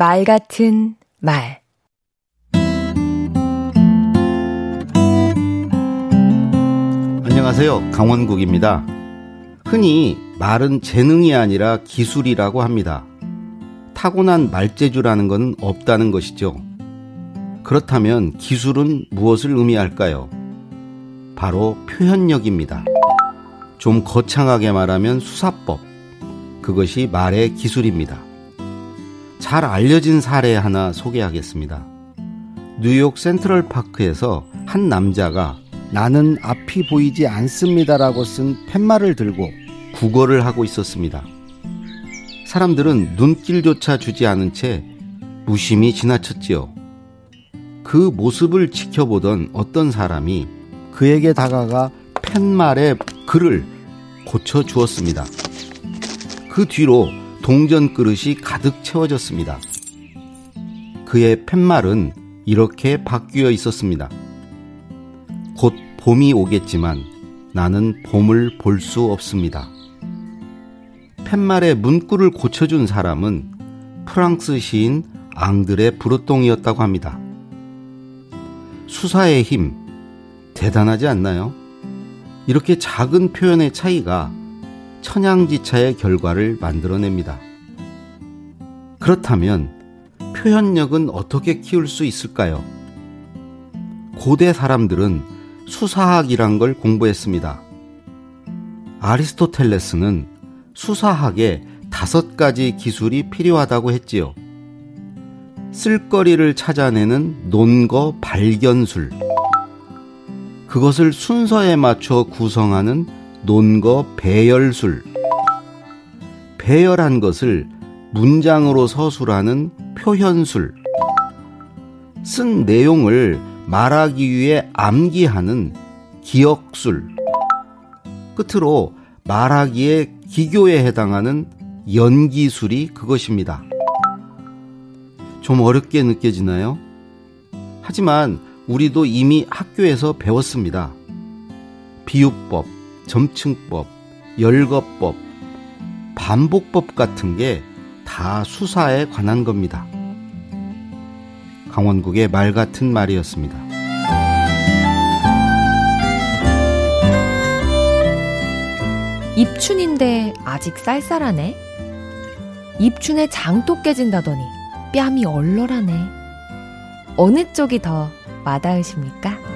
말 같은 말 안녕하세요. 강원국입니다. 흔히 말은 재능이 아니라 기술이라고 합니다. 타고난 말재주라는 것은 없다는 것이죠. 그렇다면 기술은 무엇을 의미할까요? 바로 표현력입니다. 좀 거창하게 말하면 수사법. 그것이 말의 기술입니다. 잘 알려진 사례 하나 소개하겠습니다. 뉴욕 센트럴 파크에서 한 남자가 나는 앞이 보이지 않습니다라고 쓴 팻말을 들고 구걸을 하고 있었습니다. 사람들은 눈길조차 주지 않은 채 무심히 지나쳤지요. 그 모습을 지켜보던 어떤 사람이 그에게 다가가 팻말에 글을 고쳐 주었습니다. 그 뒤로 동전 그릇이 가득 채워졌습니다. 그의 팻말은 이렇게 바뀌어 있었습니다. 곧 봄이 오겠지만 나는 봄을 볼 수 없습니다. 팻말의 문구를 고쳐준 사람은 프랑스 시인 앙드레 브로똥이었다고 합니다. 수사의 힘, 대단하지 않나요? 이렇게 작은 표현의 차이가 천양지차의 결과를 만들어냅니다. 그렇다면 표현력은 어떻게 키울 수 있을까요? 고대 사람들은 수사학이란 걸 공부했습니다. 아리스토텔레스는 수사학에 다섯 가지 기술이 필요하다고 했지요. 쓸거리를 찾아내는 논거 발견술. 그것을 순서에 맞춰 구성하는 논거 배열술. 배열한 것을 문장으로 서술하는 표현술. 쓴 내용을 말하기 위해 암기하는 기억술. 끝으로 말하기에 기교에 해당하는 연기술이 그것입니다. 좀 어렵게 느껴지나요? 하지만 우리도 이미 학교에서 배웠습니다. 비유법, 점층법, 열거법, 반복법 같은 게 다 수사에 관한 겁니다. 강원국의 말 같은 말이었습니다. 입춘인데 아직 쌀쌀하네. 입춘에 장도 깨진다더니 뺨이 얼얼하네. 어느 쪽이 더 와닿으십니까?